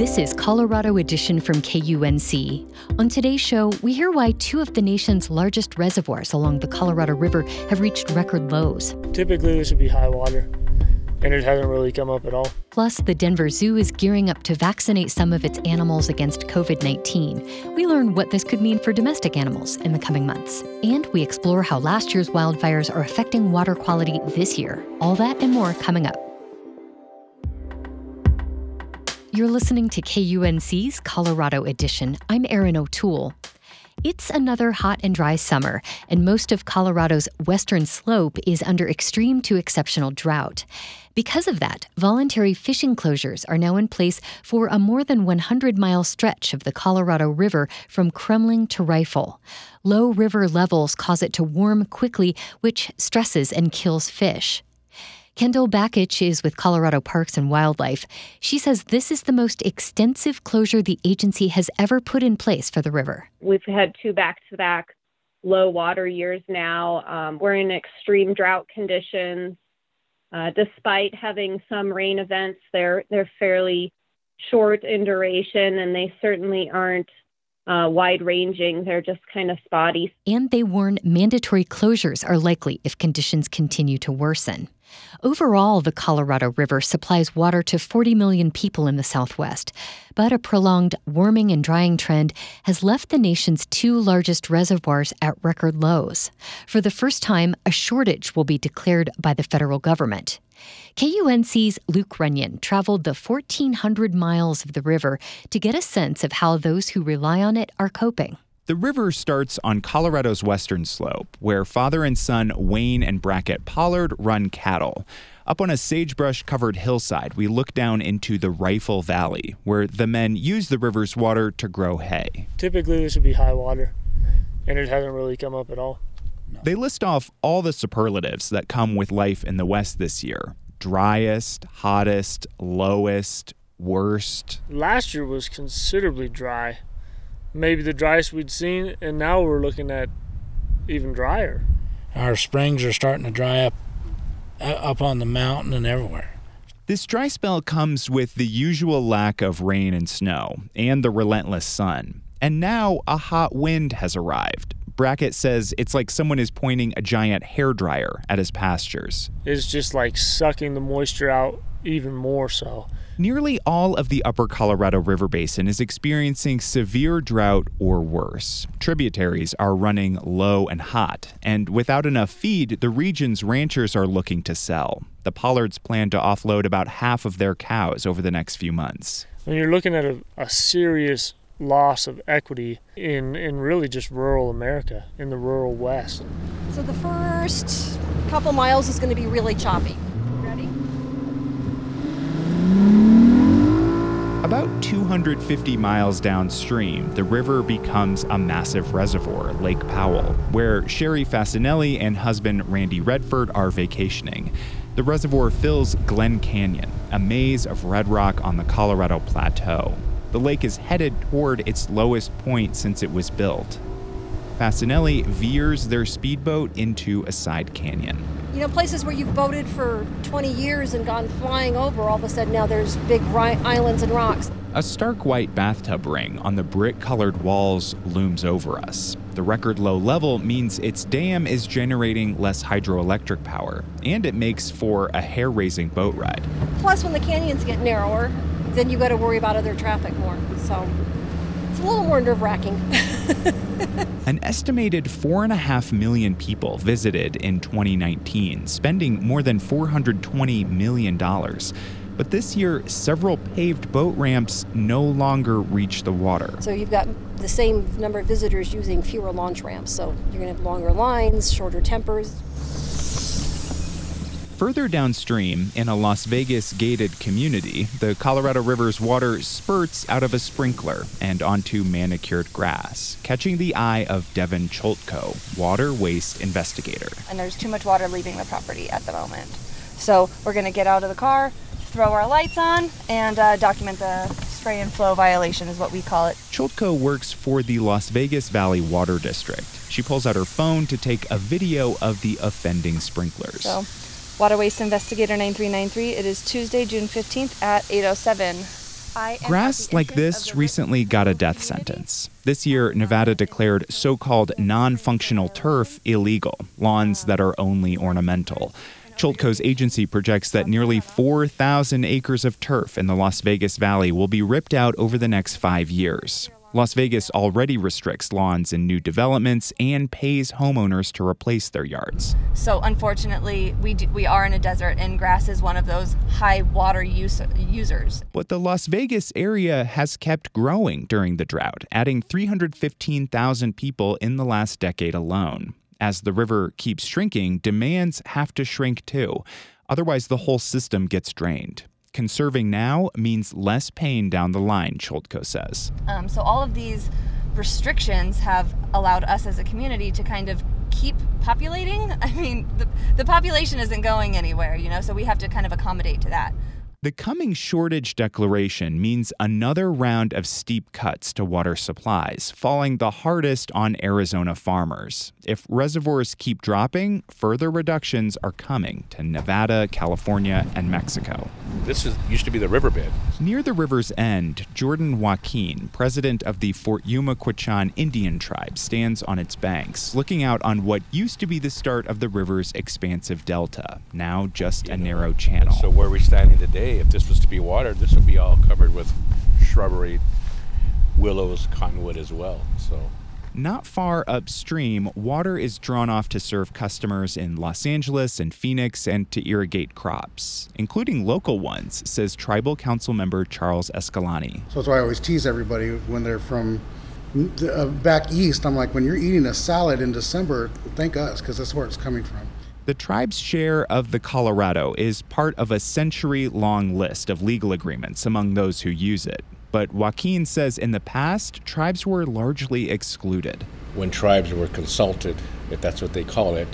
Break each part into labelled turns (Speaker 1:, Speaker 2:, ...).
Speaker 1: This is Colorado Edition from KUNC. On today's show, we hear why two of the nation's largest reservoirs along the Colorado River have reached record lows.
Speaker 2: Typically, this would be high water, and it hasn't really come up at all.
Speaker 1: Plus, the Denver Zoo is gearing up to vaccinate some of its animals against COVID 19. We learn what this could mean for domestic animals in the coming months. And we explore how last year's wildfires are affecting water quality this year. All that and more coming up. You're listening to KUNC's Colorado Edition. I'm Erin O'Toole. It's another hot and dry summer, and most of Colorado's western slope is under extreme to exceptional drought. Because of that, voluntary fishing closures are now in place for a more than 100 mile stretch of the Colorado River from Kremmling to Rifle. Low river levels cause it to warm quickly, which stresses and kills fish. Kendall Bakich is with Colorado Parks and Wildlife. She says this is the most extensive closure the agency has ever put in place for the river.
Speaker 3: We've had two back to back low water years now. Um, we're in extreme drought conditions. Uh, despite having some rain events, they're, they're fairly short in duration and they certainly aren't uh, wide ranging. They're just kind of spotty.
Speaker 1: And they warn mandatory closures are likely if conditions continue to worsen. Overall, the Colorado River supplies water to 40 million people in the Southwest, but a prolonged warming and drying trend has left the nation's two largest reservoirs at record lows. For the first time, a shortage will be declared by the federal government. KUNC's Luke Runyon traveled the 1,400 miles of the river to get a sense of how those who rely on it are coping.
Speaker 4: The river starts on Colorado's western slope, where father and son Wayne and Brackett Pollard run cattle. Up on a sagebrush covered hillside, we look down into the Rifle Valley, where the men use the river's water to grow hay.
Speaker 2: Typically, this would be high water, and it hasn't really come up at all.
Speaker 4: They list off all the superlatives that come with life in the West this year driest, hottest, lowest, worst.
Speaker 2: Last year was considerably dry maybe the driest we'd seen, and now we're looking at even drier.
Speaker 5: Our springs are starting to dry up uh, up on the mountain and everywhere.
Speaker 4: This dry spell comes with the usual lack of rain and snow and the relentless sun. And now a hot wind has arrived. Brackett says it's like someone is pointing a giant hair dryer at his pastures.
Speaker 2: It's just like sucking the moisture out even more so.
Speaker 4: Nearly all of the upper Colorado River Basin is experiencing severe drought or worse. Tributaries are running low and hot, and without enough feed, the region's ranchers are looking to sell. The Pollards plan to offload about half of their cows over the next few months.
Speaker 2: When you're looking at a, a serious loss of equity in, in really just rural America, in the rural West.
Speaker 6: So the first couple miles is going to be really choppy.
Speaker 4: About 250 miles downstream, the river becomes a massive reservoir, Lake Powell, where Sherry Fasinelli and husband Randy Redford are vacationing. The reservoir fills Glen Canyon, a maze of red rock on the Colorado Plateau. The lake is headed toward its lowest point since it was built. Fasinelli veers their speedboat into a side canyon.
Speaker 6: You know, places where you've boated for 20 years and gone flying over, all of a sudden now there's big ri- islands and rocks.
Speaker 4: A stark white bathtub ring on the brick colored walls looms over us. The record low level means its dam is generating less hydroelectric power, and it makes for a hair raising boat ride.
Speaker 6: Plus, when the canyons get narrower, then you got to worry about other traffic more. So it's a little more nerve wracking.
Speaker 4: An estimated 4.5 million people visited in 2019, spending more than $420 million. But this year, several paved boat ramps no longer reach the water.
Speaker 6: So you've got the same number of visitors using fewer launch ramps. So you're going to have longer lines, shorter tempers.
Speaker 4: Further downstream, in a Las Vegas gated community, the Colorado River's water spurts out of a sprinkler and onto manicured grass, catching the eye of Devin Choltko, water waste investigator.
Speaker 7: And there's too much water leaving the property at the moment. So we're going to get out of the car, throw our lights on, and uh, document the spray and flow violation, is what we call it.
Speaker 4: Choltko works for the Las Vegas Valley Water District. She pulls out her phone to take a video of the offending sprinklers.
Speaker 7: So Water Waste Investigator 9393. It is Tuesday, June 15th at 8:07.
Speaker 4: Grass like this recently got a death sentence. This year, Nevada declared so called non functional turf illegal, lawns that are only ornamental. Chultco's agency projects that nearly 4,000 acres of turf in the Las Vegas Valley will be ripped out over the next five years. Las Vegas already restricts lawns in new developments and pays homeowners to replace their yards.
Speaker 7: So unfortunately, we do, we are in a desert, and grass is one of those high water use, users.
Speaker 4: But the Las Vegas area has kept growing during the drought, adding 315,000 people in the last decade alone. As the river keeps shrinking, demands have to shrink too. Otherwise, the whole system gets drained. Conserving now means less pain down the line, Chultco says.
Speaker 7: Um, so all of these restrictions have allowed us as a community to kind of keep populating. I mean, the, the population isn't going anywhere, you know, so we have to kind of accommodate to that.
Speaker 4: The coming shortage declaration means another round of steep cuts to water supplies, falling the hardest on Arizona farmers. If reservoirs keep dropping, further reductions are coming to Nevada, California, and Mexico.
Speaker 8: This is, used to be the riverbed.
Speaker 4: Near the river's end, Jordan Joaquin, president of the Fort Yuma Quechan Indian tribe, stands on its banks, looking out on what used to be the start of the river's expansive delta, now just you a know, narrow channel.
Speaker 8: So where we're standing today, if this was to be watered, this would be all covered with shrubbery, willows, cottonwood as well. So
Speaker 4: not far upstream, water is drawn off to serve customers in Los Angeles and Phoenix and to irrigate crops, including local ones, says Tribal Council member Charles Escalanti.
Speaker 9: So that's why I always tease everybody when they're from uh, back east. I'm like, when you're eating a salad in December, thank us, because that's where it's coming from.
Speaker 4: The tribe's share of the Colorado is part of a century long list of legal agreements among those who use it. But Joaquin says in the past, tribes were largely excluded.
Speaker 8: When tribes were consulted, if that's what they call it,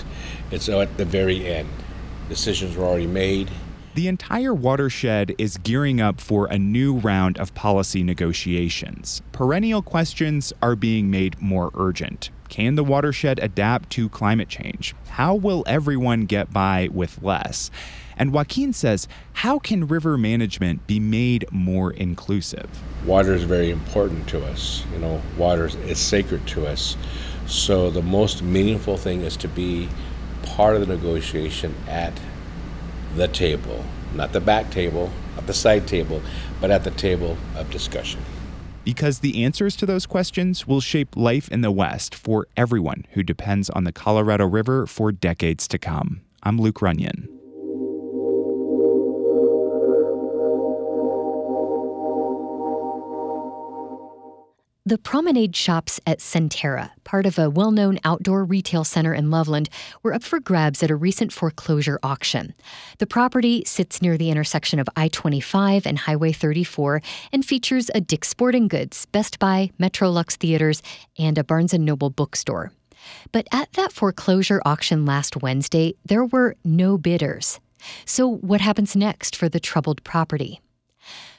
Speaker 8: it's at the very end. Decisions were already made.
Speaker 4: The entire watershed is gearing up for a new round of policy negotiations. Perennial questions are being made more urgent. Can the watershed adapt to climate change? How will everyone get by with less? And Joaquin says, how can river management be made more inclusive?
Speaker 8: Water is very important to us. You know, water is sacred to us. So the most meaningful thing is to be part of the negotiation at the table, not the back table, not the side table, but at the table of discussion.
Speaker 4: Because the answers to those questions will shape life in the West for everyone who depends on the Colorado River for decades to come. I'm Luke Runyon.
Speaker 1: The promenade shops at Centerra, part of a well known outdoor retail center in Loveland, were up for grabs at a recent foreclosure auction. The property sits near the intersection of I 25 and Highway 34 and features a Dick's Sporting Goods, Best Buy, Metrolux Theaters, and a Barnes & Noble bookstore. But at that foreclosure auction last Wednesday, there were no bidders. So, what happens next for the troubled property?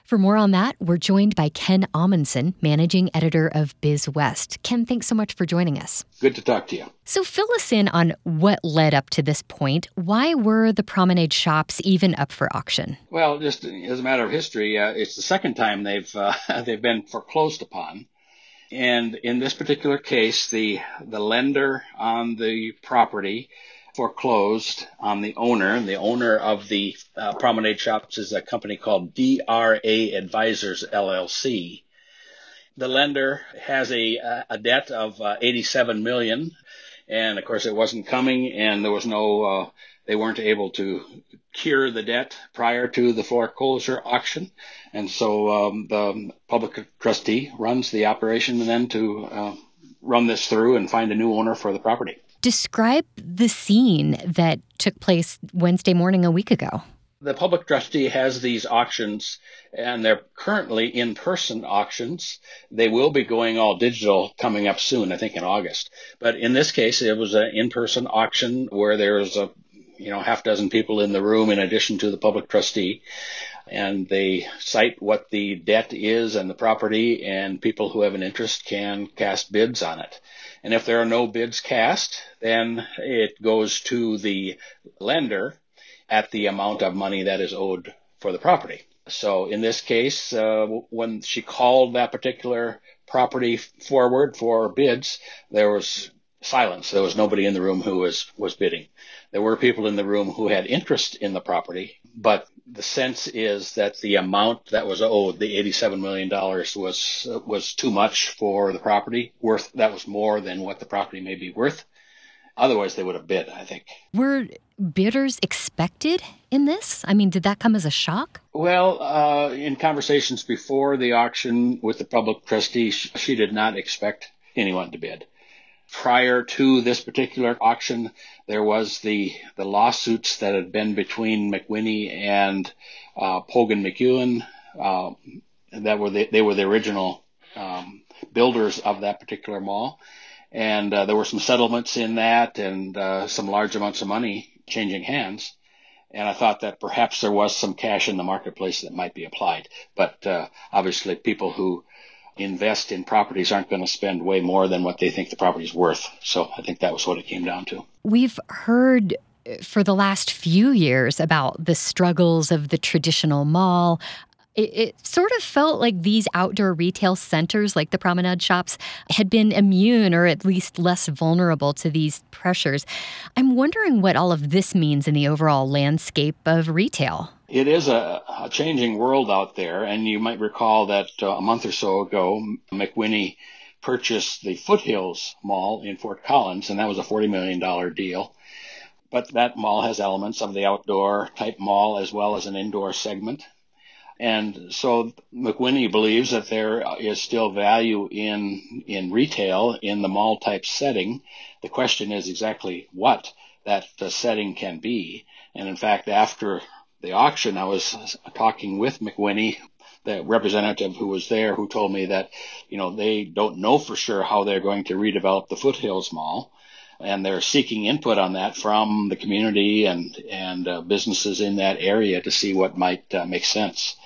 Speaker 1: For more on that, we're joined by Ken Amundsen, managing editor of BizWest. Ken, thanks so much for joining us.
Speaker 10: Good to talk to you.
Speaker 1: So, fill us in on what led up to this point. Why were the promenade shops even up for auction?
Speaker 10: Well, just as a matter of history, uh, it's the second time they've uh, they've been foreclosed upon. And in this particular case, the the lender on the property foreclosed on the owner. The owner of the uh, Promenade Shops is a company called DRA Advisors LLC. The lender has a, a debt of uh, 87 million, and of course it wasn't coming, and there was no. Uh, they weren't able to cure the debt prior to the foreclosure auction, and so um, the public trustee runs the operation then to uh, run this through and find a new owner for the property.
Speaker 1: Describe the scene that took place Wednesday morning a week ago.
Speaker 10: The public trustee has these auctions, and they're currently in person auctions. They will be going all digital coming up soon, I think in August. But in this case, it was an in person auction where there's a you know half dozen people in the room in addition to the public trustee and they cite what the debt is and the property and people who have an interest can cast bids on it and if there are no bids cast, then it goes to the lender at the amount of money that is owed for the property. So in this case, uh, when she called that particular property forward for bids, there was silence. There was nobody in the room who was, was bidding. There were people in the room who had interest in the property, but the sense is that the amount that was owed, the $87 million, was was too much for the property. Worth that was more than what the property may be worth. Otherwise, they would have bid. I think.
Speaker 1: Were bidders expected in this? I mean, did that come as a shock?
Speaker 10: Well, uh, in conversations before the auction with the public trustee, she did not expect anyone to bid prior to this particular auction, there was the, the lawsuits that had been between McWhinney and uh, Poag and McEwen. Uh, that were the, they were the original um, builders of that particular mall, and uh, there were some settlements in that and uh, some large amounts of money changing hands. And I thought that perhaps there was some cash in the marketplace that might be applied, but uh, obviously people who invest in properties aren't going to spend way more than what they think the property's worth. So I think that was what it came down to.
Speaker 1: We've heard uh, for the last few years about the struggles of the traditional mall. It, it, sort of felt like these outdoor retail centers, like the promenade shops, had been immune or at least less vulnerable to these pressures. I'm wondering what all of this means in the overall landscape of retail
Speaker 10: it is a, a, changing world out there, and you might recall that uh, a month or so ago, McWhinney purchased the Foothills Mall in Fort Collins, and that was a $40 million deal. But that mall has elements of the outdoor type mall as well as an indoor segment. And so McWhinney believes that there is still value in, in retail in the mall type setting. The question is exactly what that setting can be. And in fact, after the auction, I was talking with McWhinney, the representative who was there, who told me that, you know, they don't know for sure how they're going to redevelop the Foothills Mall, and they're seeking input on that from the community and and uh, businesses in that area to see what might uh, make sense.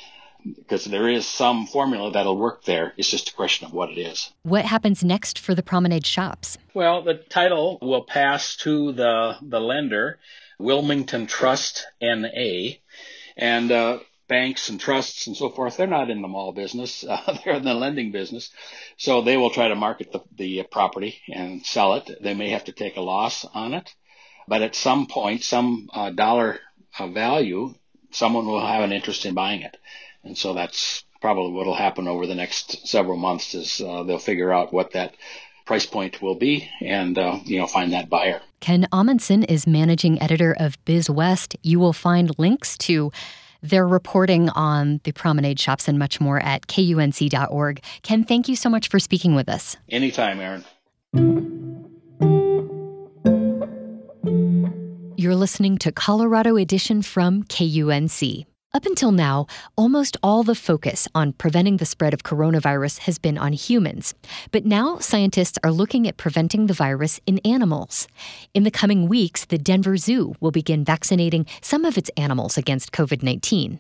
Speaker 10: Because there is some formula that'll work there. It's just a question of what it is.
Speaker 1: What happens next for the promenade shops?
Speaker 10: Well, the title will pass to the the lender, Wilmington Trust NA, and uh, banks and trusts and so forth, they're not in the mall business. Uh, they're in the lending business. So they will try to market the, the property and sell it. They may have to take a loss on it. But at some point, some uh, dollar uh, value, someone will have an interest in buying it. And so that's probably what will happen over the next several months is uh, they'll figure out what that price point will be and uh, you know find that buyer.
Speaker 1: Ken Amundsen is managing editor of BizWest. You will find links to their reporting on the promenade shops and much more at kunc.org. Ken, thank you so much for speaking with us.
Speaker 10: Anytime, Erin.
Speaker 1: You're listening to Colorado Edition from KUNC. Up until now, almost all the focus on preventing the spread of coronavirus has been on humans. But now scientists are looking at preventing the virus in animals. In the coming weeks, the Denver Zoo will begin vaccinating some of its animals against COVID 19.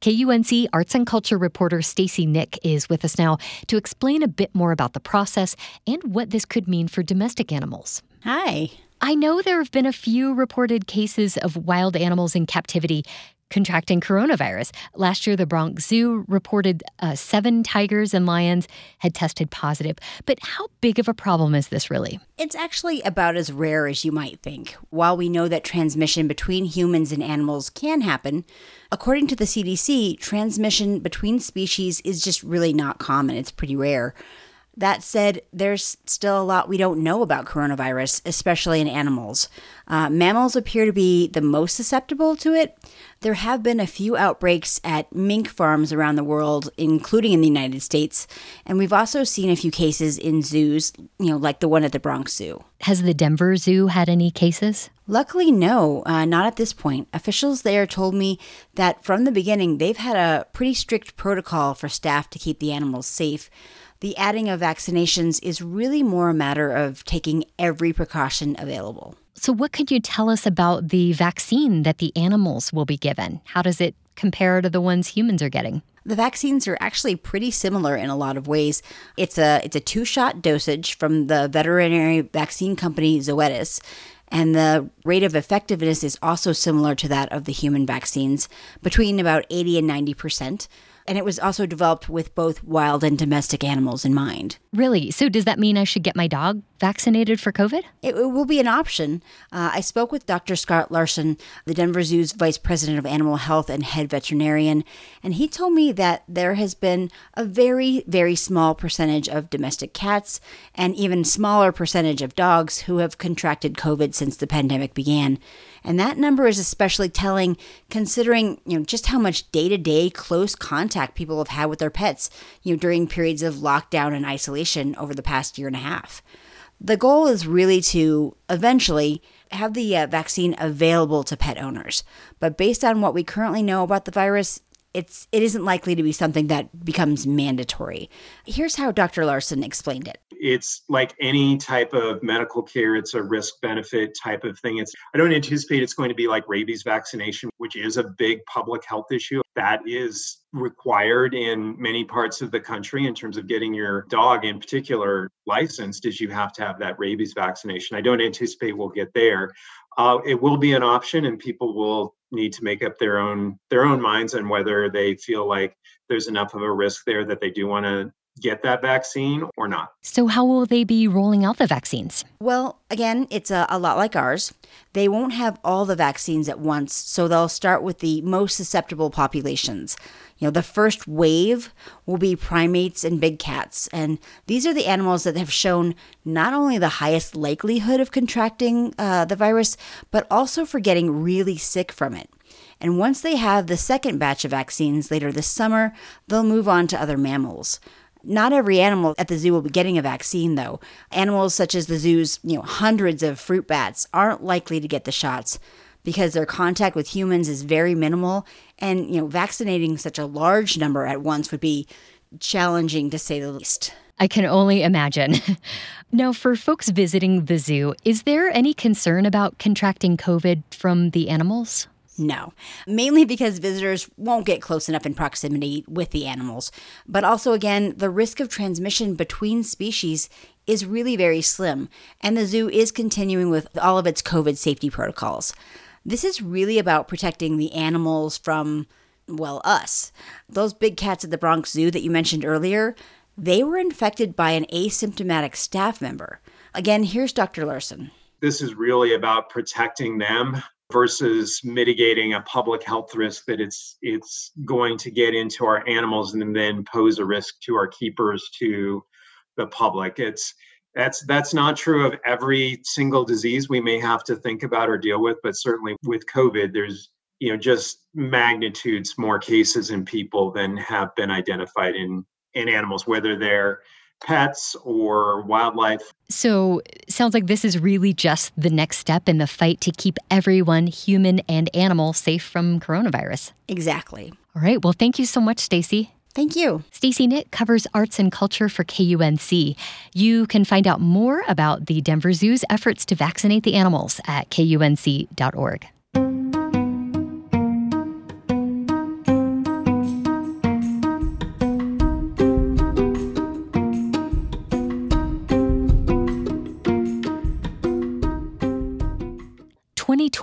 Speaker 1: KUNC arts and culture reporter Stacy Nick is with us now to explain a bit more about the process and what this could mean for domestic animals.
Speaker 11: Hi.
Speaker 1: I know there have been a few reported cases of wild animals in captivity contracting coronavirus. Last year, the Bronx Zoo reported uh, seven tigers and lions had tested positive. But how big of a problem is this really?
Speaker 11: It's actually about as rare as you might think. While we know that transmission between humans and animals can happen, according to the CDC, transmission between species is just really not common. It's pretty rare. That said, there's still a lot we don't know about coronavirus, especially in animals. Uh, mammals appear to be the most susceptible to it. There have been a few outbreaks at mink farms around the world, including in the United States, and we've also seen a few cases in zoos, you know, like the one at the Bronx Zoo.
Speaker 1: Has the Denver Zoo had any cases?
Speaker 11: Luckily, no, uh, not at this point. Officials there told me that from the beginning, they've had a pretty strict protocol for staff to keep the animals safe the adding of vaccinations is really more a matter of taking every precaution available.
Speaker 1: So, what could you tell us about the vaccine that the animals will be given? How does it compare to the ones humans are getting?
Speaker 11: The vaccines are actually pretty similar in a lot of ways. It's a it's a two-shot dosage from the veterinary vaccine company Zoetis. And the rate of effectiveness is also similar to that of the human vaccines, between about 80 and 90 percent and it was also developed with both wild and domestic animals in mind.
Speaker 1: Really? So, does that mean I should get my dog vaccinated for COVID?
Speaker 11: It, it will be an option. Uh, I spoke with Dr. Scott Larson, the Denver Zoo's vice president of animal health and head veterinarian, and he told me that there has been a very, very small percentage of domestic cats and even smaller percentage of dogs who have contracted COVID since the pandemic began. And that number is especially telling considering, you know, just how much day-to-day close contact people have had with their pets, you know, during periods of lockdown and isolation over the past year and a half. The goal is really to eventually have the uh, vaccine available to pet owners. But based on what we currently know about the virus, it's it isn't likely to be something that becomes mandatory. Here's how Dr. Larson explained it.
Speaker 12: It's like any type of medical care, it's a risk benefit type of thing. It's I don't anticipate it's going to be like rabies vaccination, which is a big public health issue. That is required in many parts of the country in terms of getting your dog in particular licensed is you have to have that rabies vaccination. I don't anticipate we'll get there. Uh, it will be an option and people will need to make up their own their own minds on whether they feel like there's enough of a risk there that they do want to get that vaccine or not.
Speaker 1: So, how will they be rolling out the vaccines?
Speaker 11: Well, again, it's a, a, lot like ours. They won't have all the vaccines at once, so they'll start with the most susceptible populations. You know, the first wave will be primates and big cats. And these are the animals that have shown not only the highest likelihood of contracting uh, the virus, but also for getting really sick from it. And once they have the second batch of vaccines later this summer, they'll move on to other mammals. Not every animal at the zoo will be getting a vaccine, though. Animals such as the zoo's, you know, hundreds of fruit bats aren't likely to get the shots because their contact with humans is very minimal and you know vaccinating such a large number at once would be challenging to say the least.
Speaker 1: I can only imagine. now, for folks visiting the zoo, is there any concern about contracting COVID from the animals?
Speaker 11: No, mainly because visitors won't get close enough in proximity with the animals. But also, again, the risk of transmission between species is really very slim, and the zoo is continuing with all of its COVID safety protocols. This is really about protecting the animals from, well, us. Those big cats at the Bronx Zoo that you mentioned earlier, they were infected by an asymptomatic staff member. Again, here's Dr. Larson.
Speaker 12: This is really about protecting them versus mitigating a public health risk that it's it's going to get into our animals and then pose a risk to our keepers to the public. It's that's that's not true of every single disease we may have to think about or deal with, but certainly with COVID, there's you know just magnitudes more cases in people than have been identified in in animals, whether they're pets or wildlife.
Speaker 1: So, sounds like this is really just the next step in the fight to keep everyone, human and animal, safe from coronavirus.
Speaker 11: Exactly.
Speaker 1: All right. Well, thank you so much, Stacy.
Speaker 11: Thank you.
Speaker 1: Stacy Nick covers arts and culture for KUNC. You can find out more about the Denver Zoo's efforts to vaccinate the animals at kunc.org.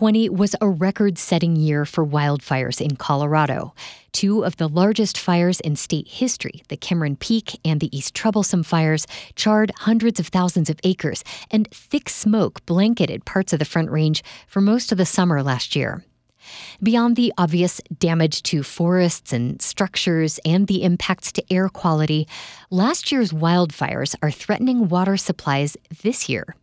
Speaker 1: 2020 was a record setting year for wildfires in Colorado. Two of the largest fires in state history, the Cameron Peak and the East Troublesome fires, charred hundreds of thousands of acres, and thick smoke blanketed parts of the Front Range for most of the summer last year. Beyond the obvious damage to forests and structures and the impacts to air quality, last year's wildfires are threatening water supplies this year.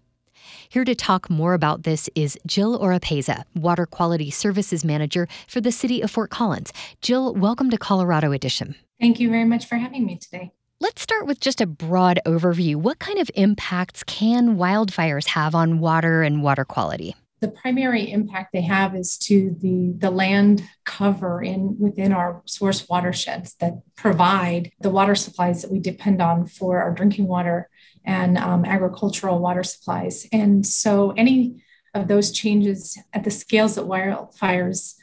Speaker 1: Here to talk more about this is Jill Oropeza, Water Quality Services Manager for the City of Fort Collins. Jill, welcome to Colorado Edition.
Speaker 13: Thank you very much for having me today.
Speaker 1: Let's start with just a broad overview. What kind of impacts can wildfires have on water and water quality?
Speaker 13: the primary impact they have is to the, the land cover in within our source watersheds that provide the water supplies that we depend on for our drinking water and um, agricultural water supplies. And so any of those changes at the scales that wildfires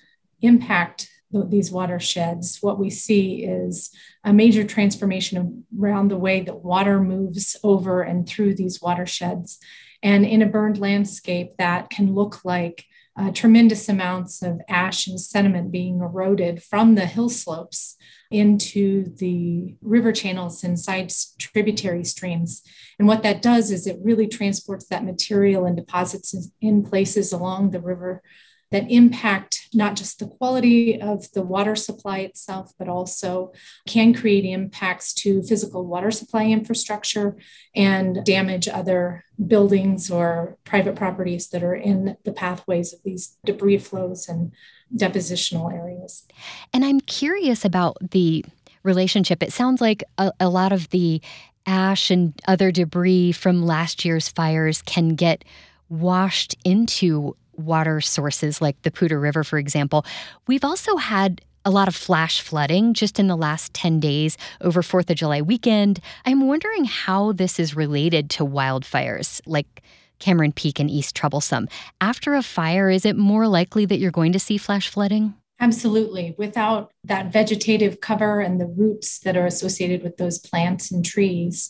Speaker 13: impact these watersheds, what we see is a major transformation around the way that water moves over and through these watersheds. And in a burned landscape, that can look like uh, tremendous amounts of ash and sediment being eroded from the hill slopes into the river channels and side tributary streams. And what that does is it really transports that material and deposits in places along the river that impact not just the quality of the water supply itself, but also can create impacts to physical water supply infrastructure and damage other buildings or private properties that are in the pathways of these debris flows and depositional areas.
Speaker 1: And I'm curious about the relationship. It sounds like a, a lot of the ash and other debris from last year's fires can get washed into water sources like the Poudre River, for example. We've also had a lot of flash flooding just in the last 10 days over 4th of July weekend. I'm wondering how this is related to wildfires like Cameron Peak and East Troublesome. After a fire, is it more likely that you're going to see flash flooding?
Speaker 13: Absolutely. Without that vegetative cover and the roots that are associated with those plants and trees,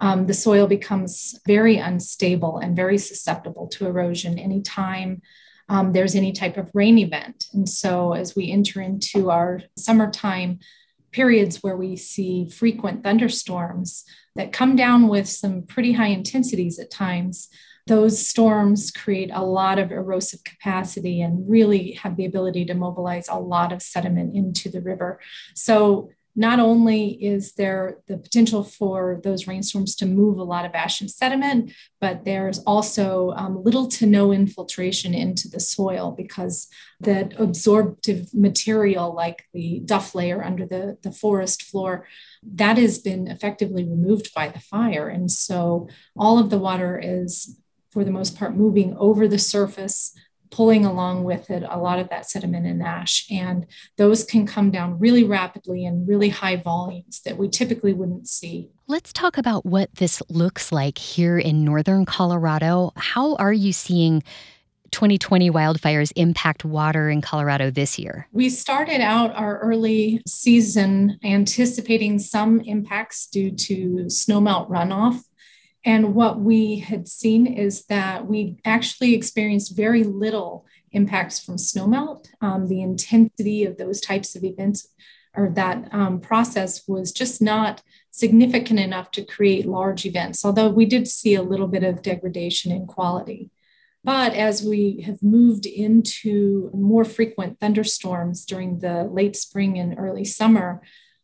Speaker 13: um, the soil becomes very unstable and very susceptible to erosion anytime um, there's any type of rain event. And so, as we enter into our summertime periods where we see frequent thunderstorms that come down with some pretty high intensities at times, those storms create a lot of erosive capacity and really have the ability to mobilize a lot of sediment into the river. So, not only is there the potential for those rainstorms to move a lot of ash and sediment, but there's also um, little to no infiltration into the soil because that absorptive material, like the duff layer under the, the forest floor, that has been effectively removed by the fire. And so all of the water is, for the most part, moving over the surface pulling along with it a lot of that sediment and ash. And those can come down really rapidly in really high volumes that we typically wouldn't see.
Speaker 1: Let's talk about what this looks like here in northern Colorado. How are you seeing 2020 wildfires impact water in Colorado this year?
Speaker 13: We started out our early season anticipating some impacts due to snowmelt runoff and what we had seen is that we actually experienced very little impacts from snowmelt. Um, the intensity of those types of events or that um, process was just not significant enough to create large events, although we did see a little bit of degradation in quality. But as we have moved into more frequent thunderstorms during the late spring and early summer,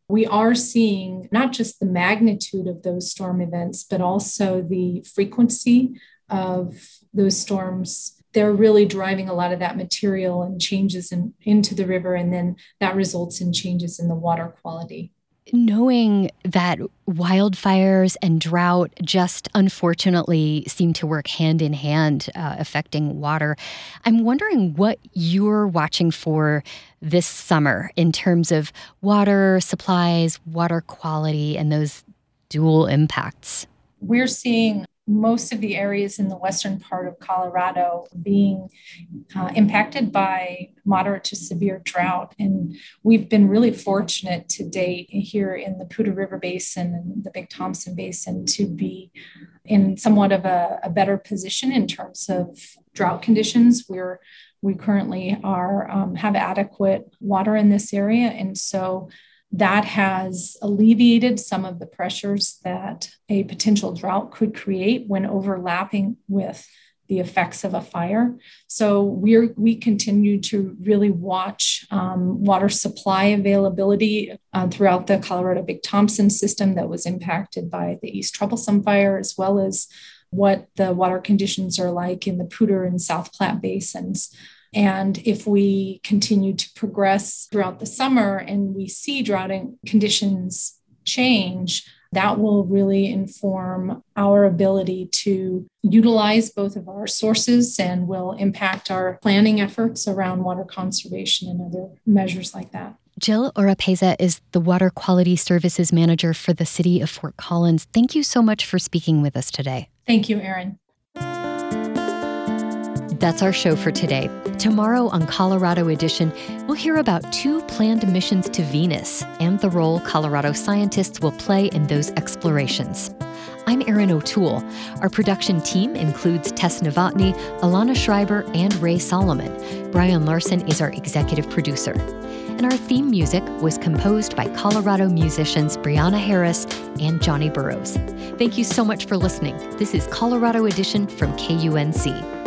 Speaker 13: we are seeing not just the magnitude of those storm events, but also the frequency of those storms. They're really driving a lot of that material and changes in, into the river, and then that results in changes in the water quality
Speaker 1: knowing that wildfires and drought just unfortunately seem to work hand in hand, uh, affecting water, I'm wondering what you're watching for this summer in terms of water supplies, water quality, and those dual impacts.
Speaker 13: We're seeing most of the areas in the western part of Colorado being uh, impacted by moderate to severe drought. And we've been really fortunate to date here in the Poudre River Basin and the Big Thompson Basin to be in somewhat of a, a better position in terms of drought conditions. We're we currently are um, have adequate water in this area, and so that has alleviated some of the pressures that a potential drought could create when overlapping with the effects of a fire. So we we continue to really watch um, water supply availability uh, throughout the Colorado Big Thompson system that was impacted by the East Troublesome fire, as well as what the water conditions are like in the Poudre and South Platte basins. And if we continue to progress throughout the summer and we see droughting conditions change, that will really inform our ability to utilize both of our sources and will impact our planning efforts around water conservation and other measures like that.
Speaker 1: Jill Oropeza is the Water Quality Services Manager for the City of Fort Collins. Thank you so much for speaking with us today.
Speaker 13: Thank you, Erin.
Speaker 1: That's our show for today. Tomorrow on Colorado Edition, we'll hear about two planned missions to Venus and the role Colorado scientists will play in those explorations. I'm Erin O'Toole. Our production team includes Tess Novotny, Alana Schreiber, and Ray Solomon. Brian Larson is our executive producer. And our theme music was composed by Colorado musicians Brianna Harris and Johnny Burrows. Thank you so much for listening. This is Colorado Edition from KUNC.